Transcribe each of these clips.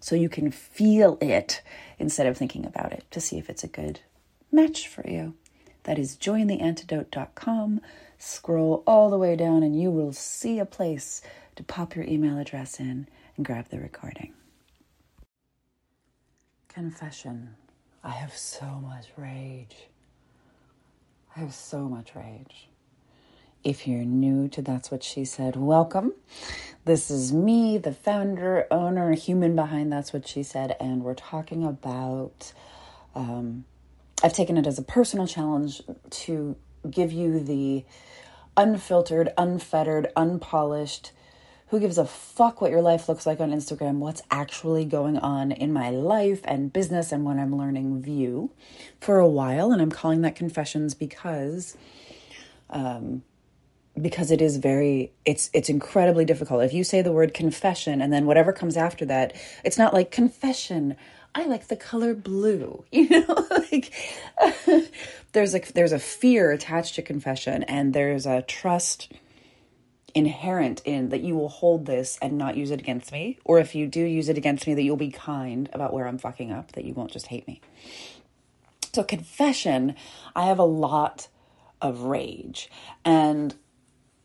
so you can feel it instead of thinking about it to see if it's a good match for you. That is jointheantidote.com. Scroll all the way down and you will see a place to pop your email address in and grab the recording. Confession. I have so much rage. I have so much rage. If you're new to That's What She Said, welcome. This is me, the founder, owner, human behind That's What She Said, and we're talking about. Um, I've taken it as a personal challenge to give you the unfiltered, unfettered, unpolished, who gives a fuck what your life looks like on Instagram, what's actually going on in my life and business and what I'm learning view for a while. And I'm calling that confessions because um, because it is very it's it's incredibly difficult. If you say the word confession and then whatever comes after that it's not like confession i like the color blue. You know like there's a there's a fear attached to confession and there's a trust inherent in that you will hold this and not use it against me. Or if you do use it against me that you'll be kind about where i'm fucking up that you won't just hate me. So confession i have a lot of rage. And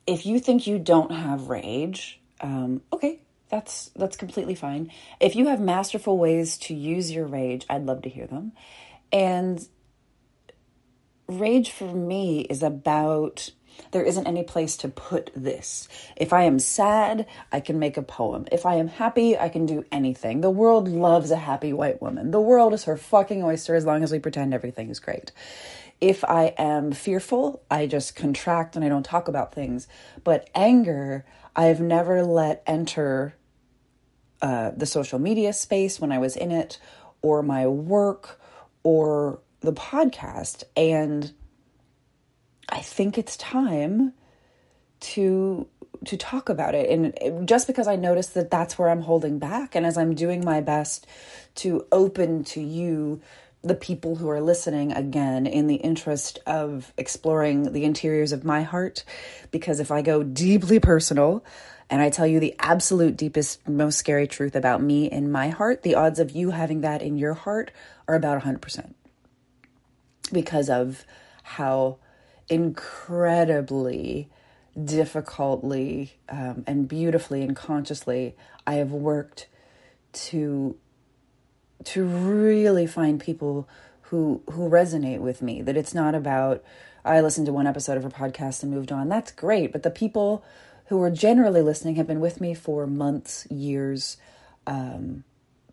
if you think you don't have rage, um, okay, that's that's completely fine. If you have masterful ways to use your rage, I'd love to hear them. And rage for me is about there isn't any place to put this. If I am sad, I can make a poem. If I am happy, I can do anything. The world loves a happy white woman. The world is her fucking oyster as long as we pretend everything is great. If I am fearful, I just contract and I don't talk about things. But anger, I've never let enter uh, the social media space when I was in it, or my work, or the podcast. And I think it's time to to talk about it and just because i noticed that that's where i'm holding back and as i'm doing my best to open to you the people who are listening again in the interest of exploring the interiors of my heart. Because if I go deeply personal and I tell you the absolute deepest, most scary truth about me in my heart, the odds of you having that in your heart are about 100%. Because of how incredibly difficultly um, and beautifully and consciously I have worked to to really find people who who resonate with me that it's not about I listened to one episode of her podcast and moved on. That's great, but the people who are generally listening have been with me for months, years, um,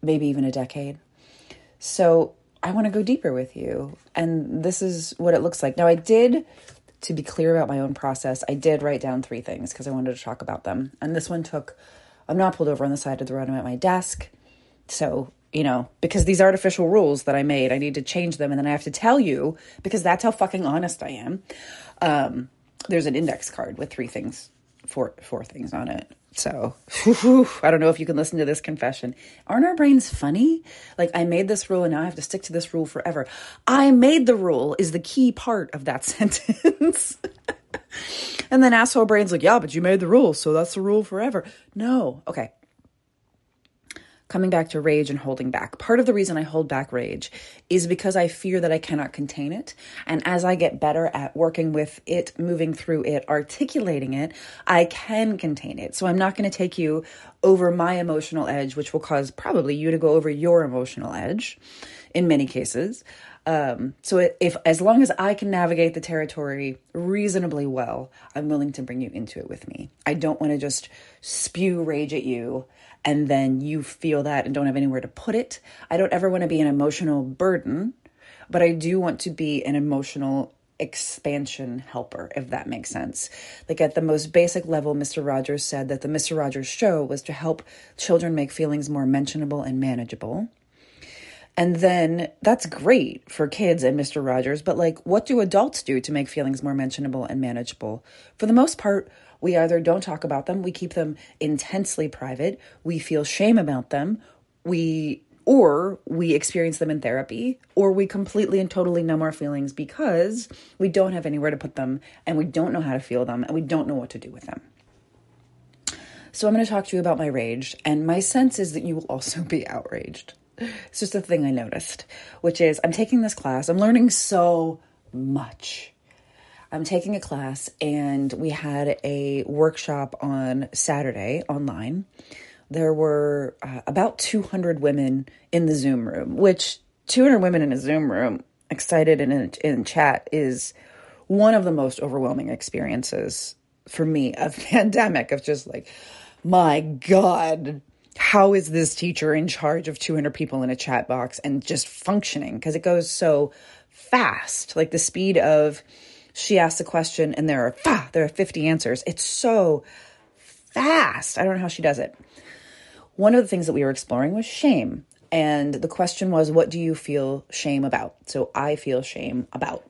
maybe even a decade. So I want to go deeper with you, and this is what it looks like. Now, I did, to be clear about my own process, I did write down three things because I wanted to talk about them, and this one took. I'm not pulled over on the side of the road. I'm at my desk, so you know, because these artificial rules that I made, I need to change them and then I have to tell you because that's how fucking honest I am. Um, there's an index card with three things, four four things on it. So, I don't know if you can listen to this confession. Aren't our brains funny? Like, I made this rule and now I have to stick to this rule forever. I made the rule is the key part of that sentence. and then asshole brain's like, yeah, but you made the rule, so that's the rule forever. No. Okay coming back to rage and holding back. Part of the reason I hold back rage is because I fear that I cannot contain it. And as I get better at working with it, moving through it, articulating it, I can contain it. So I'm not going to take you over my emotional edge, which will cause probably you to go over your emotional edge. in many cases. Um, so if as long as I can navigate the territory reasonably well, I'm willing to bring you into it with me. I don't want to just spew rage at you and then you feel that and don't have anywhere to put it. I don't ever want to be an emotional burden, but I do want to be an emotional expansion helper, if that makes sense. Like at the most basic level, Mr. Rogers said that the Mr. Rogers show was to help children make feelings more mentionable and manageable. And then that's great for kids and Mr. Rogers, but like, what do adults do to make feelings more mentionable and manageable? For the most part, we either don't talk about them, we keep them intensely private, we feel shame about them, we or we experience them in therapy, or we completely and totally numb our feelings because we don't have anywhere to put them and we don't know how to feel them and we don't know what to do with them. So, I'm going to talk to you about my rage, and my sense is that you will also be outraged. It's just a thing I noticed, which is I'm taking this class, I'm learning so much. I'm taking a class, and we had a workshop on Saturday online there were uh, about 200 women in the Zoom room, which 200 women in a Zoom room excited in, in, in chat is one of the most overwhelming experiences for me of pandemic of just like, my God, how is this teacher in charge of 200 people in a chat box and just functioning? Because it goes so fast, like the speed of she asks a question and there are ah, there are 50 answers. It's so fast. I don't know how she does it one of the things that we were exploring was shame. And the question was, what do you feel shame about? So I feel shame about.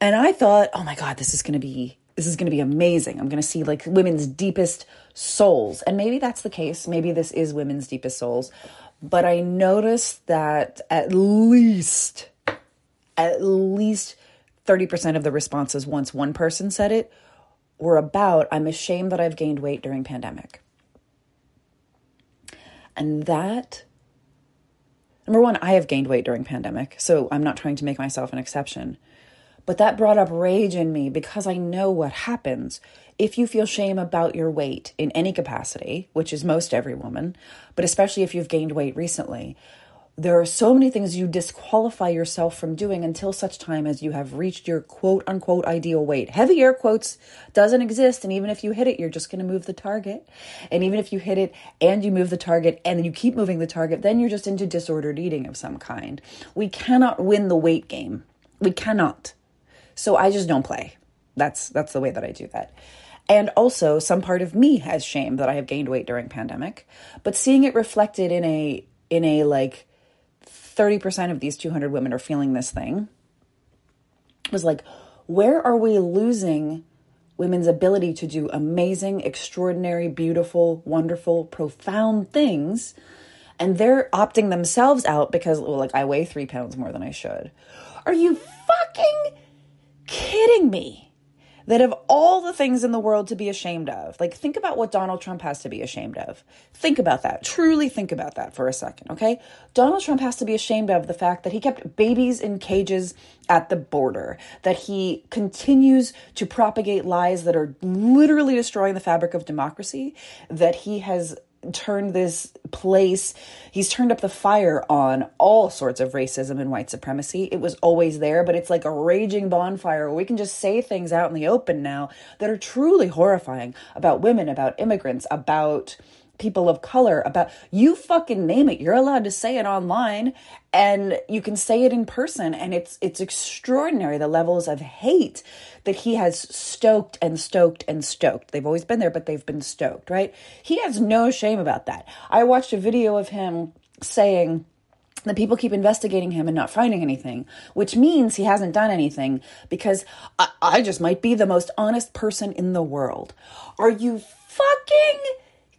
And I thought, oh my God, this is going to be this is going to be amazing. I'm going to see like women's deepest souls. And maybe that's the case. Maybe this is women's deepest souls. But I noticed that at least, at least 30% of the responses, once one person said it, were about, I'm ashamed that I've gained weight during pandemic. And that number one, I have gained weight during pandemic, so I'm not trying to make myself an exception. But that brought up rage in me because I know what happens if you feel shame about your weight in any capacity, which is most every woman, but especially if you've gained weight recently there are so many things you disqualify yourself from doing until such time as you have reached your quote unquote ideal weight. Heavy air quotes doesn't exist. And even if you hit it, you're just going to move the target. And even if you hit it and you move the target and you keep moving the target, then you're just into disordered eating of some kind. We cannot win the weight game. We cannot. So I just don't play. That's that's the way that I do that. And also some part of me has shame that I have gained weight during pandemic, but seeing it reflected in a in a like 30% of these 200 women are feeling this thing was like, where are we losing women's ability to do amazing, extraordinary, beautiful, wonderful, profound things? And they're opting themselves out because, well, like, I weigh three pounds more than I should. Are you fucking kidding me? that of all the things in the world to be ashamed of, like think about what Donald Trump has to be ashamed of. Think about that. Truly think about that for a second, okay? Donald Trump has to be ashamed of the fact that he kept babies in cages at the border, that he continues to propagate lies that are literally destroying the fabric of democracy, that he has turned this place, he's turned up the fire on all sorts of racism and white supremacy. It was always there, but it's like a raging bonfire we can just say things out in the open now that are truly horrifying about women, about immigrants, about people of color about you fucking name it you're allowed to say it online and you can say it in person. And it's it's extraordinary the levels of hate that he has stoked and stoked and stoked. They've always been there but they've been stoked right? He has no shame about that. I watched a video of him saying that people keep investigating him and not finding anything, which means he hasn't done anything because I, I just might be the most honest person in the world. Are you fucking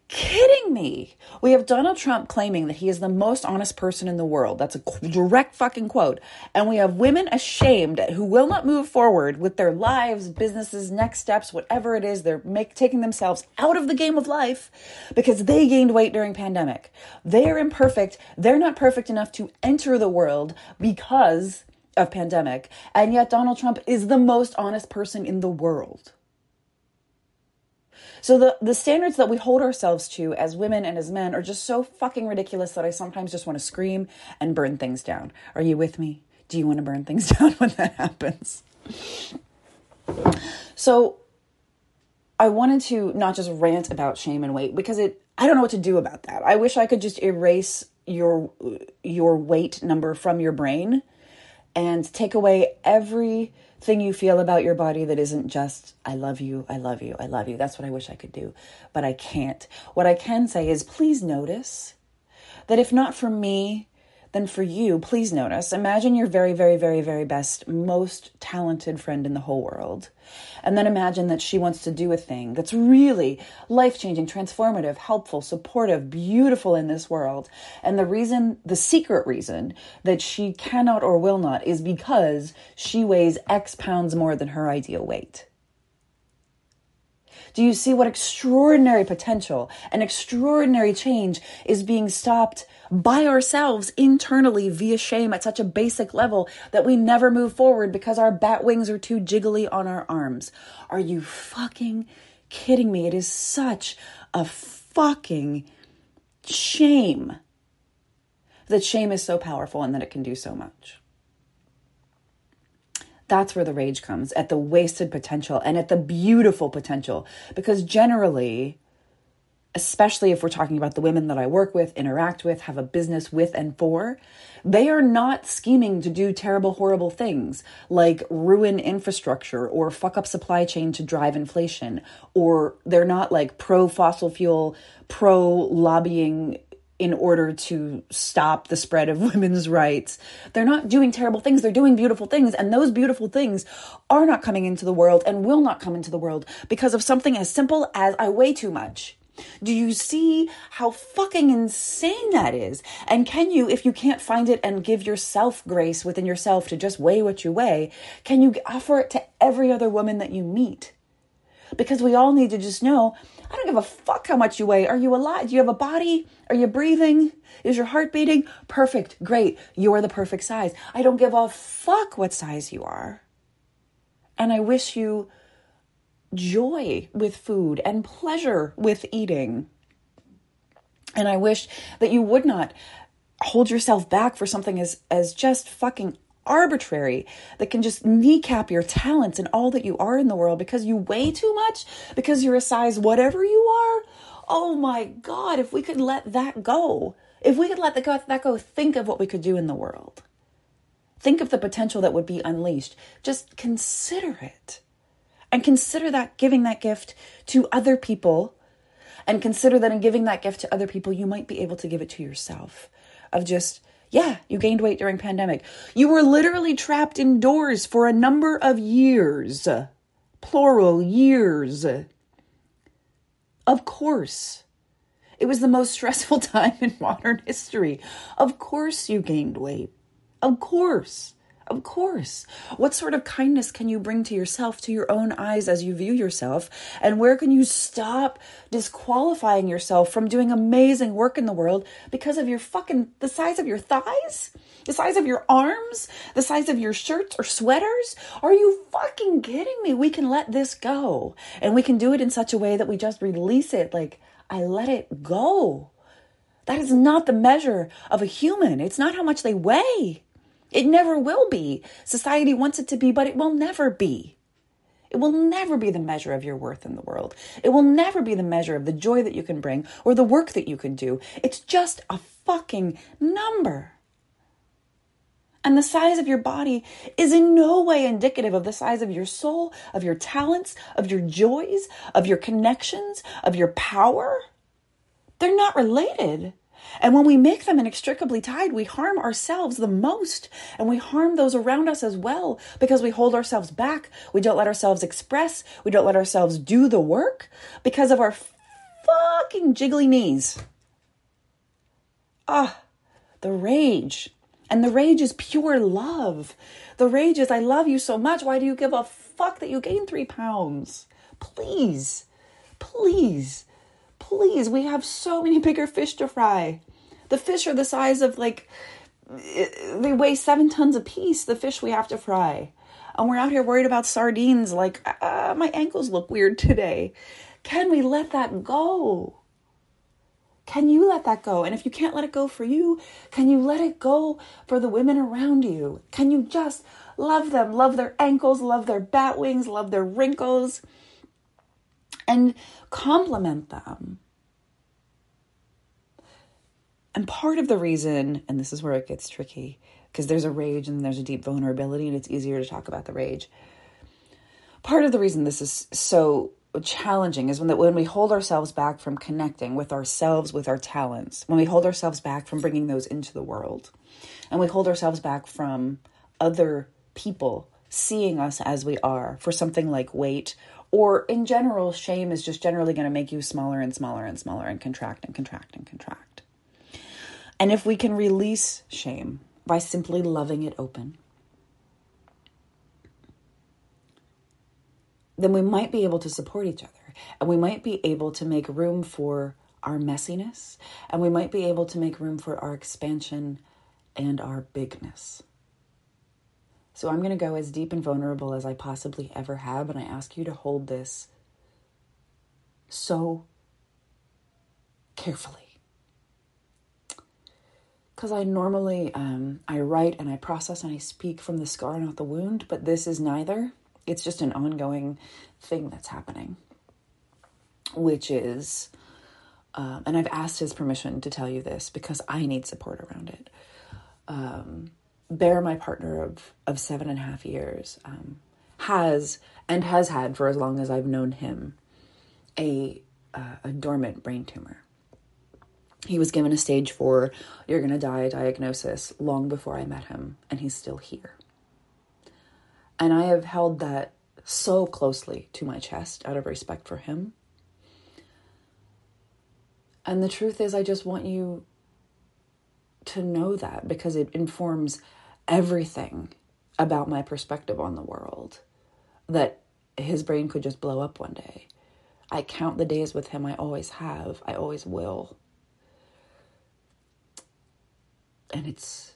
kidding me? We have Donald Trump claiming that he is the most honest person in the world. That's a direct fucking quote. And we have women ashamed who will not move forward with their lives, businesses, next steps, whatever it is. They're make, taking themselves out of the game of life because they gained weight during pandemic. They are imperfect. They're not perfect enough to enter the world because of pandemic. And yet Donald Trump is the most honest person in the world. So the the standards that we hold ourselves to as women and as men are just so fucking ridiculous that I sometimes just want to scream and burn things down. Are you with me? Do you want to burn things down when that happens? So I wanted to not just rant about shame and weight because it I don't know what to do about that. I wish I could just erase your your weight number from your brain and take away everything you feel about your body that isn't just I love you, I love you, I love you. That's what I wish I could do, but I can't. What I can say is please notice that if not for me then for you, please notice. Imagine your very, very, very, very best, most talented friend in the whole world. And then imagine that she wants to do a thing that's really life changing, transformative, helpful, supportive, beautiful in this world. And the reason, the secret reason that she cannot or will not is because she weighs X pounds more than her ideal weight. Do you see what extraordinary potential and extraordinary change is being stopped by ourselves internally via shame at such a basic level that we never move forward because our bat wings are too jiggly on our arms? Are you fucking kidding me? It is such a fucking shame that shame is so powerful and that it can do so much. That's where the rage comes at the wasted potential and at the beautiful potential. Because generally, especially if we're talking about the women that I work with, interact with, have a business with, and for, they are not scheming to do terrible, horrible things like ruin infrastructure or fuck up supply chain to drive inflation, or they're not like pro fossil fuel, pro lobbying in order to stop the spread of women's rights. They're not doing terrible things, they're doing beautiful things. And those beautiful things are not coming into the world and will not come into the world because of something as simple as I weigh too much. Do you see how fucking insane that is? And can you, if you can't find it and give yourself grace within yourself to just weigh what you weigh, can you offer it to every other woman that you meet? Because we all need to just know I don't give a fuck how much you weigh. Are you alive? Do you have a body? Are you breathing? Is your heart beating? Perfect. Great. You're the perfect size. I don't give a fuck what size you are. And I wish you joy with food and pleasure with eating. And I wish that you would not hold yourself back for something as as just fucking arbitrary that can just kneecap your talents and all that you are in the world because you weigh too much, because you're a size whatever you are. Oh my God, if we could let that go, if we could let that go, think of what we could do in the world. Think of the potential that would be unleashed. Just consider it. And consider that giving that gift to other people. And consider that in giving that gift to other people, you might be able to give it to yourself. Of just yeah, you gained weight during pandemic. You were literally trapped indoors for a number of years. Plural years. Of course. It was the most stressful time in modern history. Of course you gained weight. Of course. Of course. What sort of kindness can you bring to yourself, to your own eyes as you view yourself? And where can you stop disqualifying yourself from doing amazing work in the world because of your fucking, the size of your thighs? The size of your arms? The size of your shirts or sweaters? Are you fucking kidding me? We can let this go. And we can do it in such a way that we just release it. Like, I let it go. That is not the measure of a human. It's not how much they weigh. It never will be. Society wants it to be, but it will never be. It will never be the measure of your worth in the world. It will never be the measure of the joy that you can bring or the work that you can do. It's just a fucking number. And the size of your body is in no way indicative of the size of your soul, of your talents, of your joys, of your connections, of your power. They're not related. And when we make them inextricably tied, we harm ourselves the most and we harm those around us as well because we hold ourselves back. We don't let ourselves express. We don't let ourselves do the work because of our fucking jiggly knees. Ah, the rage. And the rage is pure love. The rage is, I love you so much. Why do you give a fuck that you gained three pounds? Please, please please, we have so many bigger fish to fry. The fish are the size of like, they weigh seven tons a piece, the fish we have to fry. And we're out here worried about sardines, like, uh, my ankles look weird today. Can we let that go? Can you let that go? And if you can't let it go for you, can you let it go for the women around you? Can you just love them, love their ankles, love their bat wings, love their wrinkles, and compliment them? And part of the reason, and this is where it gets tricky, because there's a rage and there's a deep vulnerability, and it's easier to talk about the rage. Part of the reason this is so challenging is when that when we hold ourselves back from connecting with ourselves with our talents when we hold ourselves back from bringing those into the world and we hold ourselves back from other people seeing us as we are for something like weight or in general shame is just generally going to make you smaller and smaller and smaller and contract and contract and contract and if we can release shame by simply loving it open then we might be able to support each other and we might be able to make room for our messiness and we might be able to make room for our expansion and our bigness. So I'm going to go as deep and vulnerable as I possibly ever have and I ask you to hold this so carefully because I normally um, I write and I process and I speak from the scar, not the wound. But this is neither it's just an ongoing thing that's happening, which is, um, and I've asked his permission to tell you this because I need support around it. Um, Bear, my partner of, of seven and a half years, um, has and has had for as long as I've known him a uh, a dormant brain tumor. He was given a stage four, you're going to die diagnosis long before I met him, and he's still here. And I have held that so closely to my chest out of respect for him. And the truth is, I just want you to know that because it informs everything about my perspective on the world. That his brain could just blow up one day. I count the days with him. I always have. I always will. And it's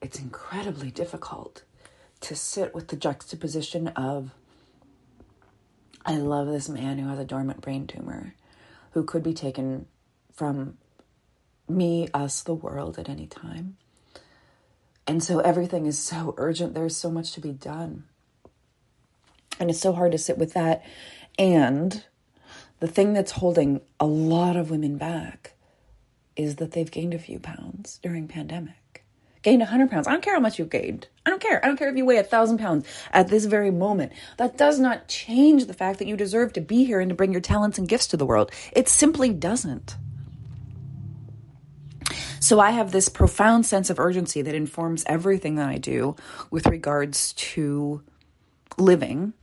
it's incredibly difficult to sit with the juxtaposition of I love this man who has a dormant brain tumor who could be taken from me, us, the world at any time. And so everything is so urgent. There's so much to be done. And it's so hard to sit with that. And the thing that's holding a lot of women back is that they've gained a few pounds during pandemic gained 100 pounds. I don't care how much you've gained. I don't care. I don't care if you weigh a thousand pounds at this very moment. That does not change the fact that you deserve to be here and to bring your talents and gifts to the world. It simply doesn't. So I have this profound sense of urgency that informs everything that I do with regards to living.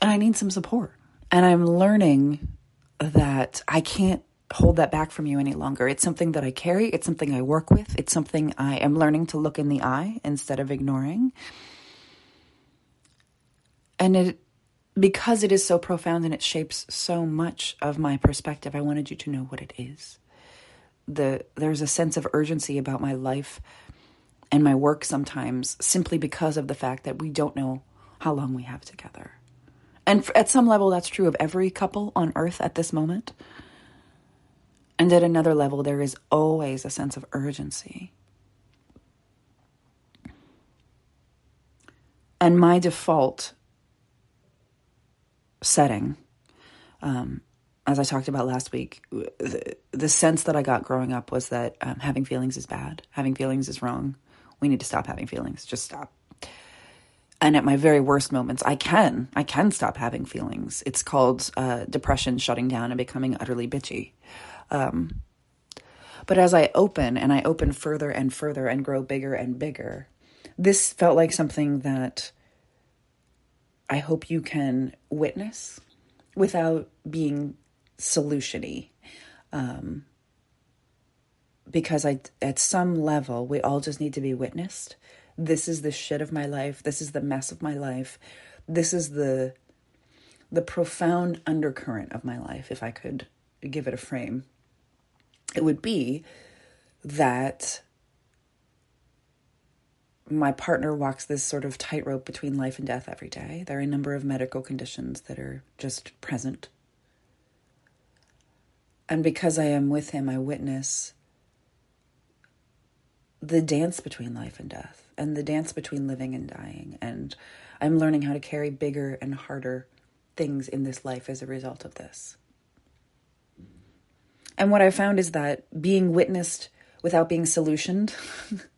And I need some support. And I'm learning that I can't hold that back from you any longer. It's something that I carry, it's something I work with, it's something I am learning to look in the eye instead of ignoring. And it because it is so profound and it shapes so much of my perspective, I wanted you to know what it is. The there's a sense of urgency about my life and my work sometimes simply because of the fact that we don't know how long we have together. And at some level that's true of every couple on earth at this moment. And at another level, there is always a sense of urgency. And my default setting, um, as I talked about last week, the, the, sense that I got growing up was that um, having feelings is bad. Having feelings is wrong. We need to stop having feelings. Just stop. And at my very worst moments, I can. I can stop having feelings. It's called uh, depression shutting down and becoming utterly bitchy. Um, but as I open and I open further and further and grow bigger and bigger, this felt like something that I hope you can witness without being solutiony. Um, because I, at some level, we all just need to be witnessed. This is the shit of my life. This is the mess of my life. This is the the profound undercurrent of my life, if I could give it a frame it would be that my partner walks this sort of tightrope between life and death every day. There are a number of medical conditions that are just present. And because I am with him, I witness the dance between life and death and the dance between living and dying. And I'm learning how to carry bigger and harder things in this life as a result of this. And what I found is that being witnessed without being solutioned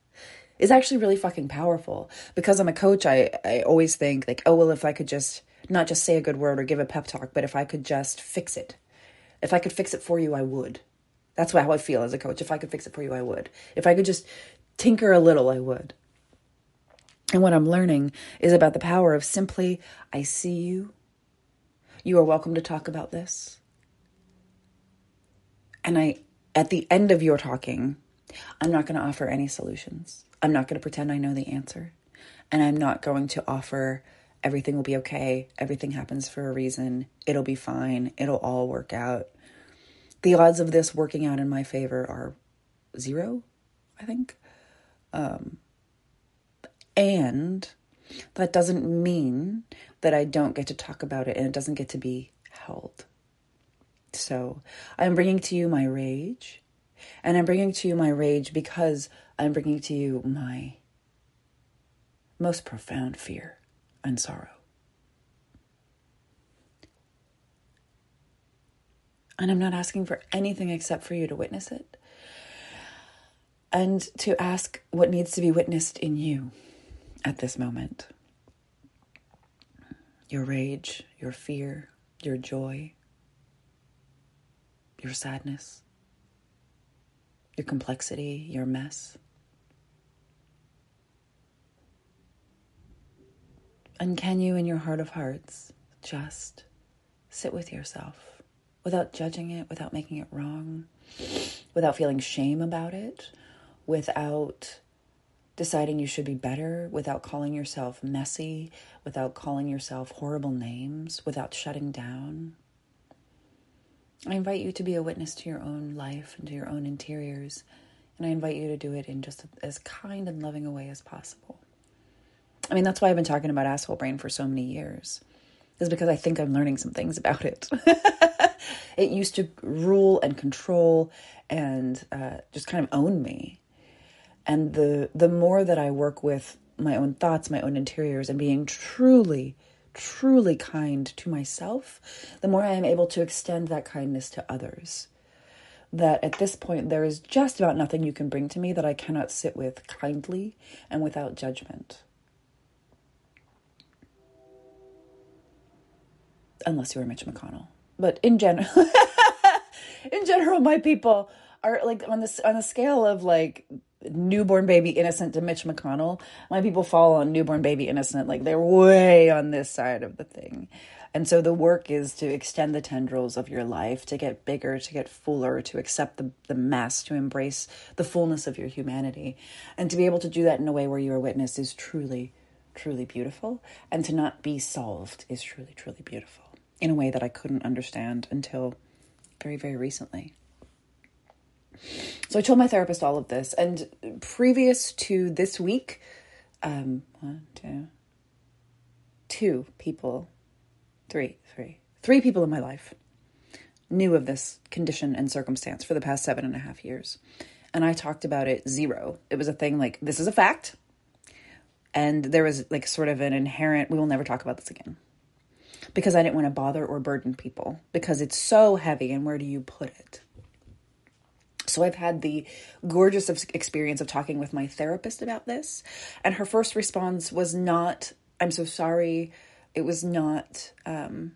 is actually really fucking powerful. Because I'm a coach, I, I always think like, oh well if I could just not just say a good word or give a pep talk, but if I could just fix it. If I could fix it for you, I would. That's how I feel as a coach. If I could fix it for you, I would. If I could just tinker a little, I would. And what I'm learning is about the power of simply, I see you. You are welcome to talk about this. And I, at the end of your talking, I'm not going to offer any solutions. I'm not going to pretend I know the answer. And I'm not going to offer everything will be okay. Everything happens for a reason. It'll be fine. It'll all work out. The odds of this working out in my favor are zero, I think. Um, and that doesn't mean that I don't get to talk about it and it doesn't get to be held. So I'm bringing to you my rage. And I'm bringing to you my rage because I'm bringing to you my most profound fear and sorrow. And I'm not asking for anything except for you to witness it and to ask what needs to be witnessed in you at this moment your rage, your fear, your joy, your sadness, your complexity, your mess. And can you, in your heart of hearts, just sit with yourself without judging it, without making it wrong, without feeling shame about it, without deciding you should be better without calling yourself messy, without calling yourself horrible names, without shutting down. I invite you to be a witness to your own life and to your own interiors, and I invite you to do it in just as kind and loving a way as possible. I mean, that's why I've been talking about asshole brain for so many years, is because I think I'm learning some things about it. it used to rule and control and uh, just kind of own me and the the more that I work with my own thoughts, my own interiors, and being truly, truly kind to myself, the more I am able to extend that kindness to others. That at this point, there is just about nothing you can bring to me that I cannot sit with kindly and without judgment. Unless you are Mitch McConnell. But in general, in general, my people are like on this on the scale of like newborn baby innocent to Mitch McConnell. My people fall on newborn baby innocent, like they're way on this side of the thing. And so the work is to extend the tendrils of your life, to get bigger, to get fuller, to accept the, the mess, to embrace the fullness of your humanity. And to be able to do that in a way where you are witness is truly, truly beautiful. And to not be solved is truly, truly beautiful in a way that I couldn't understand until very, very recently. So I told my therapist all of this. And previous to this week, um, one, two, two people, three, three, three people in my life knew of this condition and circumstance for the past seven and a half years. And I talked about it zero. It was a thing like, this is a fact. And there was like sort of an inherent, we will never talk about this again. Because I didn't want to bother or burden people because it's so heavy and where do you put it? So I've had the gorgeous experience of talking with my therapist about this. And her first response was not, I'm so sorry. It was not, um,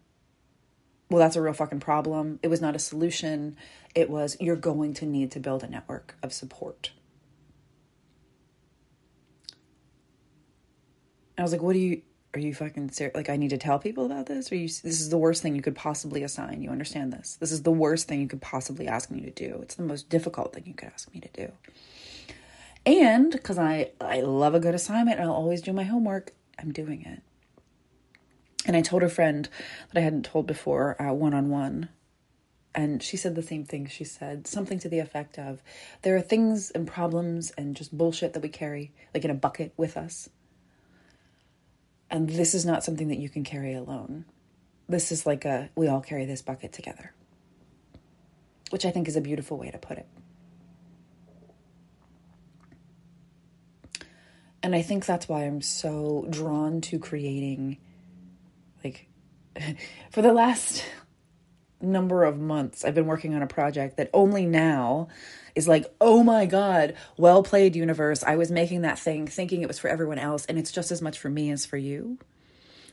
well, that's a real fucking problem. It was not a solution. It was, you're going to need to build a network of support. I was like, what do you, are you fucking serious? Like, I need to tell people about this? Or you, this is the worst thing you could possibly assign. You understand this? This is the worst thing you could possibly ask me to do. It's the most difficult thing you could ask me to do. And because I, I love a good assignment and I'll always do my homework, I'm doing it. And I told a friend that I hadn't told before one on one. And she said the same thing. She said something to the effect of there are things and problems and just bullshit that we carry, like in a bucket with us. And this is not something that you can carry alone. This is like a we all carry this bucket together, which I think is a beautiful way to put it. And I think that's why I'm so drawn to creating, like, for the last number of months, I've been working on a project that only now is like, oh my God, well played, universe. I was making that thing thinking it was for everyone else, and it's just as much for me as for you,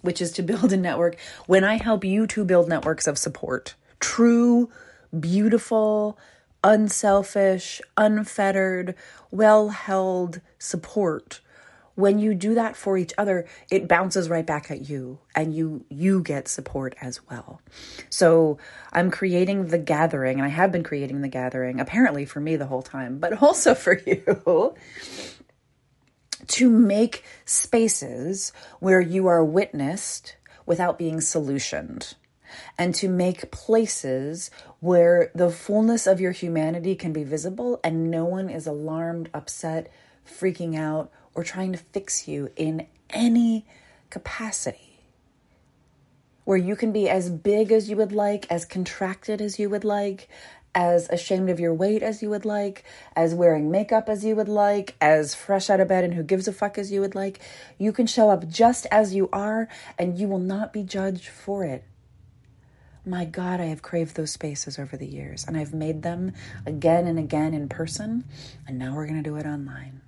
which is to build a network. When I help you to build networks of support, true, beautiful, unselfish, unfettered, well held support when you do that for each other it bounces right back at you and you you get support as well. So i'm creating the gathering and i have been creating the gathering apparently for me the whole time but also for you to make spaces where you are witnessed without being solutioned and to make places where the fullness of your humanity can be visible and no one is alarmed upset freaking out or trying to fix you in any capacity. Where you can be as big as you would like, as contracted as you would like, as ashamed of your weight as you would like, as wearing makeup as you would like, as fresh out of bed and who gives a fuck as you would like. You can show up just as you are and you will not be judged for it. My God, I have craved those spaces over the years and I've made them again and again in person, and now we're going to do it online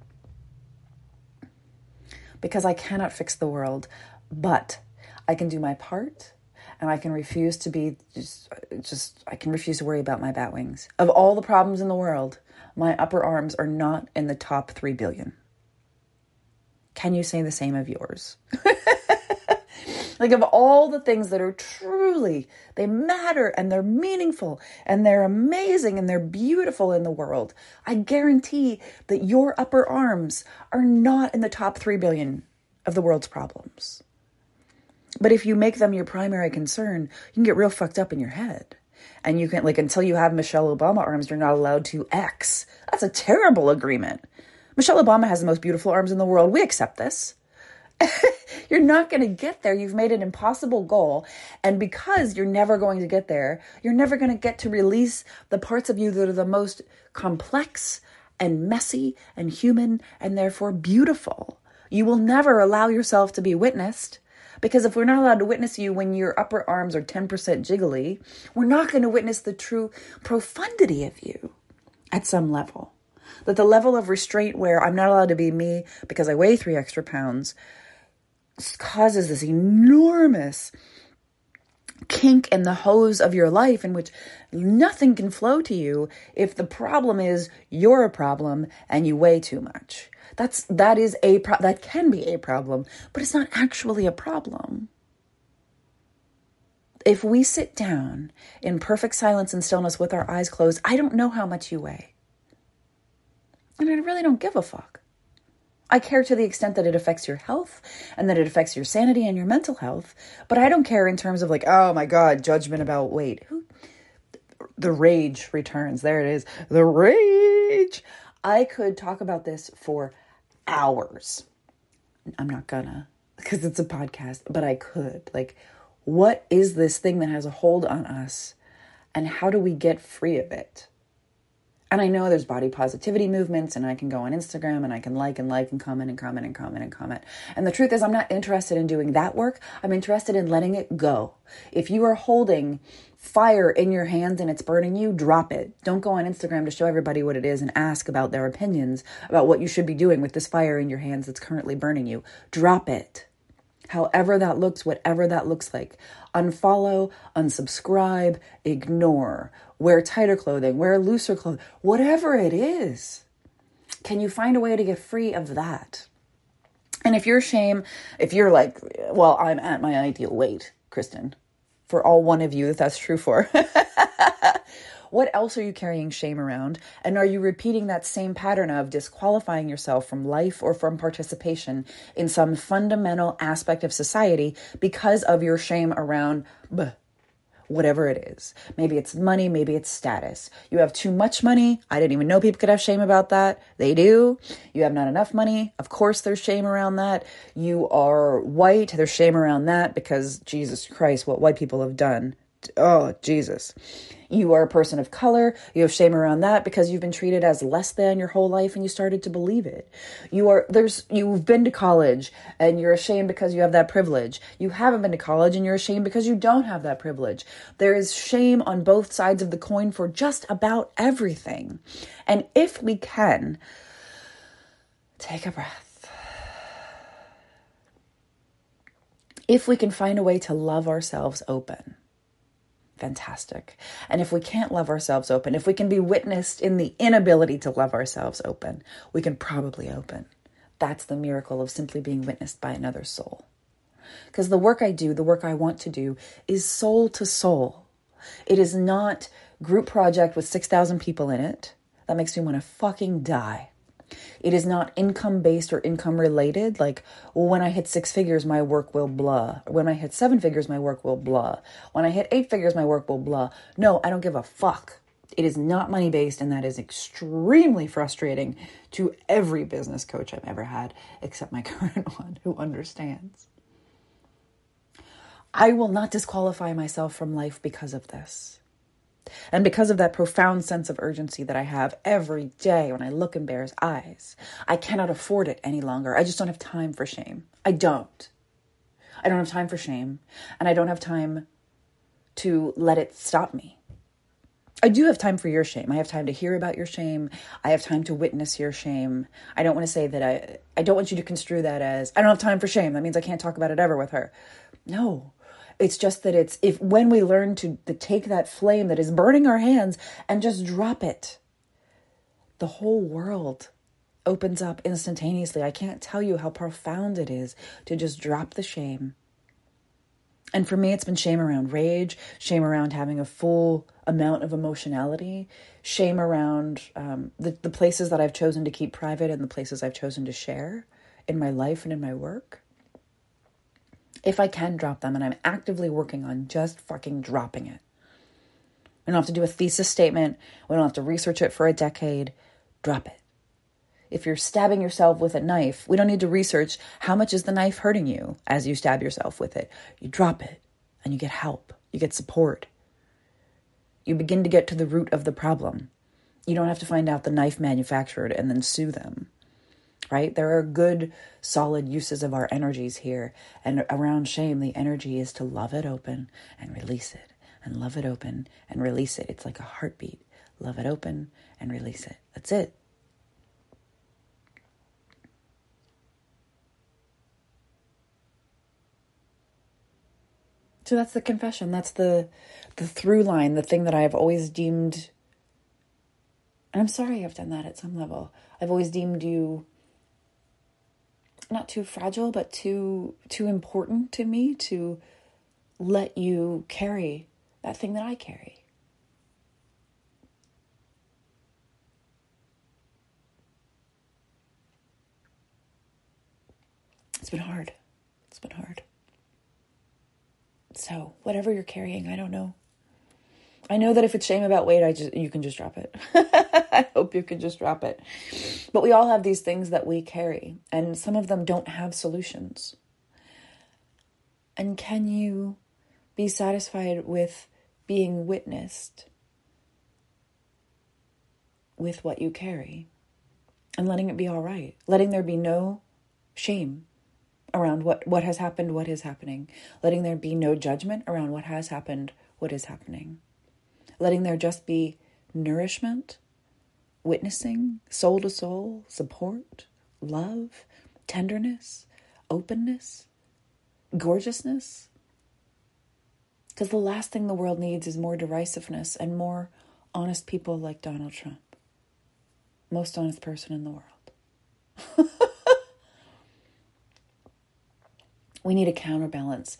because I cannot fix the world, but I can do my part and I can refuse to be just just I can refuse to worry about my bat wings. Of all the problems in the world, my upper arms are not in the top 3 billion. Can you say the same of yours? like of all the things that are truly they matter and they're meaningful and they're amazing and they're beautiful in the world i guarantee that your upper arms are not in the top 3 billion of the world's problems. But if you make them your primary concern you can get real fucked up in your head. And you can like until you have michelle obama arms you're not allowed to x. That's a terrible agreement. Michelle obama has the most beautiful arms in the world. We accept this you're not going to get there. You've made an impossible goal. And because you're never going to get there, you're never going to get to release the parts of you that are the most complex and messy and human and therefore beautiful. You will never allow yourself to be witnessed. Because if we're not allowed to witness you when your upper arms are 10% jiggly, we're not going to witness the true profundity of you at some level. That the level of restraint where I'm not allowed to be me because I weigh three extra pounds causes this enormous kink in the hose of your life in which nothing can flow to you if the problem is you're a problem and you weigh too much. That's that is a pro- that can be a problem but it's not actually a problem. If we sit down in perfect silence and stillness with our eyes closed i don't know how much you weigh. And i really don't give a fuck I care to the extent that it affects your health and that it affects your sanity and your mental health, but I don't care in terms of like, oh my God, judgment about weight. Who? The rage returns. There it is. The rage. I could talk about this for hours. I'm not gonna because it's a podcast, but I could. Like, what is this thing that has a hold on us and how do we get free of it? And I know there's body positivity movements, and I can go on Instagram and I can like and like and comment and comment and comment and comment. And the truth is, I'm not interested in doing that work. I'm interested in letting it go. If you are holding fire in your hands and it's burning you, drop it. Don't go on Instagram to show everybody what it is and ask about their opinions about what you should be doing with this fire in your hands that's currently burning you. Drop it. However that looks, whatever that looks like. Unfollow, unsubscribe, ignore wear tighter clothing, wear looser clothing, whatever it is. Can you find a way to get free of that? And if you're shame, if you're like, well, I'm at my ideal weight, Kristen, for all one of you that that's true for. what else are you carrying shame around? And are you repeating that same pattern of disqualifying yourself from life or from participation in some fundamental aspect of society because of your shame around whatever it is. Maybe it's money, maybe it's status. You have too much money. I didn't even know people could have shame about that. They do. You have not enough money. Of course, there's shame around that. You are white. There's shame around that because Jesus Christ, what white people have done. Oh, Jesus you are a person of color, you have shame around that because you've been treated as less than your whole life and you started to believe it. You are there's you've been to college and you're ashamed because you have that privilege. You haven't been to college and you're ashamed because you don't have that privilege. There is shame on both sides of the coin for just about everything. And if we can take a breath if we can find a way to love ourselves open fantastic. And if we can't love ourselves open, if we can be witnessed in the inability to love ourselves open, we can probably open. That's the miracle of simply being witnessed by another soul. Because the work I do, the work I want to do, is soul to soul. It is not group project with 6,000 people in it. That makes me want to fucking die. It is not income based or income related. Like, when I hit six figures, my work will blah. When I hit seven figures, my work will blah. When I hit eight figures, my work will blah. No, I don't give a fuck. It is not money based, and that is extremely frustrating to every business coach I've ever had, except my current one who understands. I will not disqualify myself from life because of this. And because of that profound sense of urgency that I have every day when I look in Bear's eyes, I cannot afford it any longer. I just don't have time for shame. I don't. I don't have time for shame, and I don't have time to let it stop me. I do have time for your shame. I have time to hear about your shame. I have time to witness your shame. I don't want to say that I I don't want you to construe that as I don't have time for shame. That means I can't talk about it ever with her. No. It's just that it's if when we learn to, to take that flame that is burning our hands and just drop it, the whole world opens up instantaneously. I can't tell you how profound it is to just drop the shame. And for me, it's been shame around rage, shame around having a full amount of emotionality, shame around um, the, the places that I've chosen to keep private and the places I've chosen to share in my life and in my work if I can drop them, and I'm actively working on just fucking dropping it. We don't have to do a thesis statement, we don't have to research it for a decade. Drop it. If you're stabbing yourself with a knife, we don't need to research how much is the knife hurting you as you stab yourself with it. You drop it and you get help, you get support. You begin to get to the root of the problem. You don't have to find out the knife manufactured and then sue them right? There are good, solid uses of our energies here. And around shame, the energy is to love it open and release it, and love it open and release it. It's like a heartbeat. Love it open and release it. That's it. So that's the confession. That's the the through line, the thing that I've always deemed and I'm sorry I've done that at some level. I've always deemed you not too fragile, but too too important to me to let you carry that thing that I carry. It's been hard. It's been hard. So, whatever you're carrying, I don't know. I know that if it's shame about weight, I just you can just drop it. I hope you can just drop it. But we all have these things that we carry, and some of them don't have solutions. And can you be satisfied with being witnessed with what you carry and letting it be all right, letting there be no shame around what, what has happened, what is happening, letting there be no judgment around what has happened, what is happening. Letting there just be nourishment, witnessing, soul to soul, support, love, tenderness, openness, gorgeousness. Because the last thing the world needs is more derisiveness and more honest people like Donald Trump. Most honest person in the world. we need a counterbalance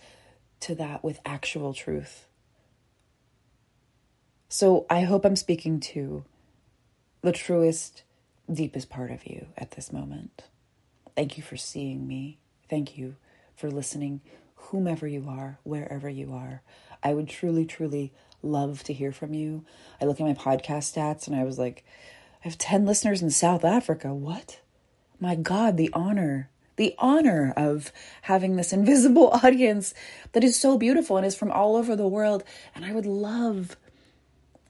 to that with actual truth so I hope I'm speaking to the truest, deepest part of you at this moment. Thank you for seeing me. Thank you for listening, whomever you are, wherever you are. I would truly, truly love to hear from you. I look at my podcast stats and I was like, I have 10 listeners in South Africa. What? My God, the honor, the honor of having this invisible audience that is so beautiful and is from all over the world. And I would love,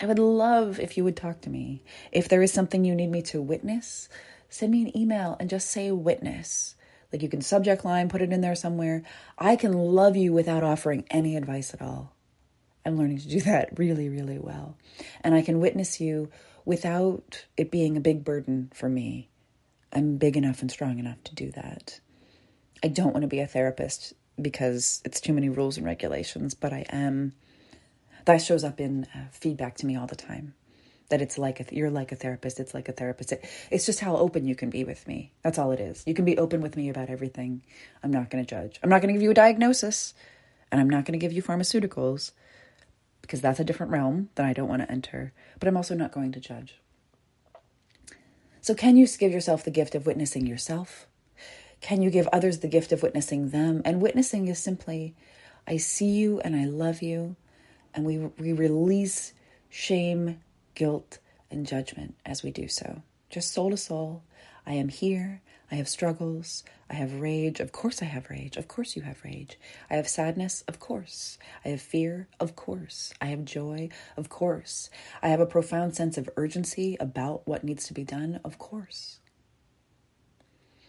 I would love if you would talk to me. If there is something you need me to witness, send me an email and just say witness. Like you can subject line, put it in there somewhere. I can love you without offering any advice at all. I'm learning to do that really, really well. And I can witness you without it being a big burden for me. I'm big enough and strong enough to do that. I don't want to be a therapist because it's too many rules and regulations, but I am. That shows up in uh, feedback to me all the time. That it's like a, you're like a therapist. It's like a therapist. It, it's just how open you can be with me. That's all it is. You can be open with me about everything. I'm not going to judge. I'm not going to give you a diagnosis, and I'm not going to give you pharmaceuticals because that's a different realm that I don't want to enter. But I'm also not going to judge. So, can you give yourself the gift of witnessing yourself? Can you give others the gift of witnessing them? And witnessing is simply, I see you and I love you, and we, we release shame, guilt, and judgment as we do so. Just soul to soul. I am here. I have struggles. I have rage. Of course, I have rage. Of course, you have rage. I have sadness. Of course. I have fear. Of course. I have joy. Of course. I have a profound sense of urgency about what needs to be done. Of course.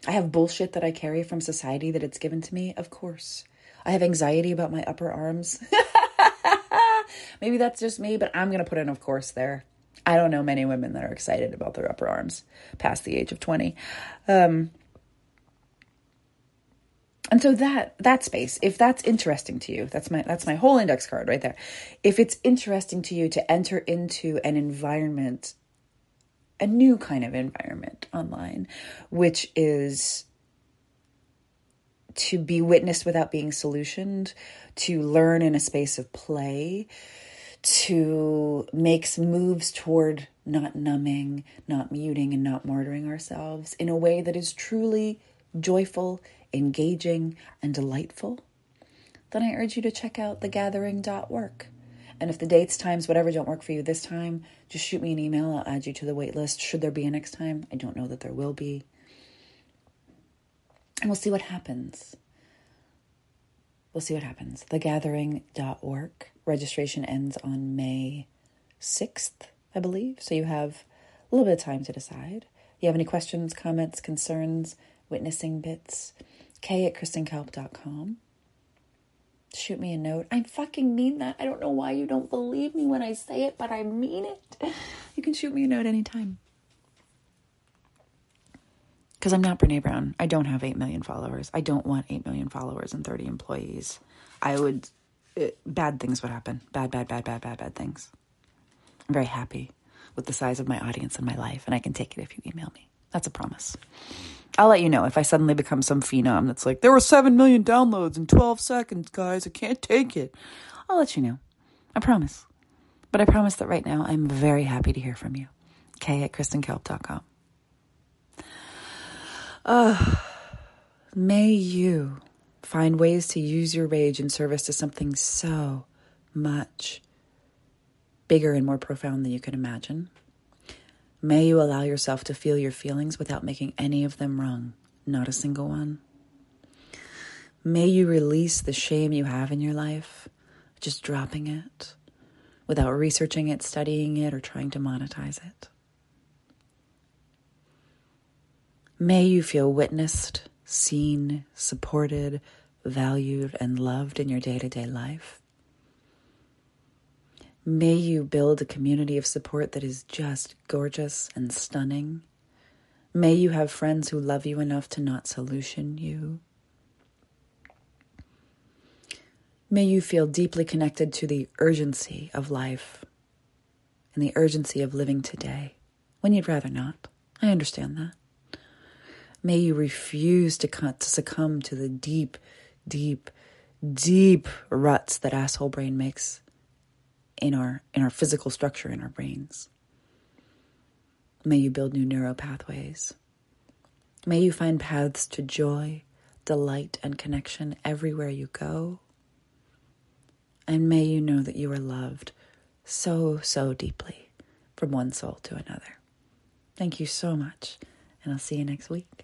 I have bullshit that I carry from society that it's given to me. Of course. I have anxiety about my upper arms. Maybe that's just me, but I'm going to put in, of course, there. I don't know many women that are excited about their upper arms past the age of 20. Um, and so that that space if that's interesting to you that's my that's my whole index card right there if it's interesting to you to enter into an environment a new kind of environment online which is to be witnessed without being solutioned to learn in a space of play to make moves toward not numbing, not muting, and not martyring ourselves in a way that is truly joyful, engaging, and delightful, then I urge you to check out thegathering.work. And if the dates, times, whatever don't work for you this time, just shoot me an email. I'll add you to the wait list. Should there be a next time? I don't know that there will be. And we'll see what happens. We'll see what happens. Thegathering.work. Registration ends on May 6th, I believe. So you have a little bit of time to decide. If you have any questions, comments, concerns, witnessing bits, k at kristenkalp.com. Shoot me a note. I fucking mean that. I don't know why you don't believe me when I say it, but I mean it. You can shoot me a note anytime. Because I'm not Brene Brown. I don't have 8 million followers. I don't want 8 million followers and 30 employees. I would it, bad things would happen. Bad, bad, bad, bad, bad, bad things. I'm very happy with the size of my audience in my life, and I can take it if you email me. That's a promise. I'll let you know if I suddenly become some phenom that's like, there were 7 million downloads in 12 seconds, guys. I can't take it. I'll let you know. I promise. But I promise that right now I'm very happy to hear from you. K at kristenkalp.com. Uh, may you Find ways to use your rage in service to something so much bigger and more profound than you can imagine. May you allow yourself to feel your feelings without making any of them wrong, not a single one. May you release the shame you have in your life, just dropping it without researching it, studying it, or trying to monetize it. May you feel witnessed seen, supported, valued, and loved in your day to day life. May you build a community of support that is just gorgeous and stunning. May you have friends who love you enough to not solution you. May you feel deeply connected to the urgency of life and the urgency of living today when you'd rather not. I understand that. May you refuse to, to succumb to the deep, deep, deep ruts that asshole brain makes in our in our physical structure in our brains. May you build new neural pathways. May you find paths to joy, delight, and connection everywhere you go. And may you know that you are loved so, so deeply from one soul to another. Thank you so much, and I'll see you next week.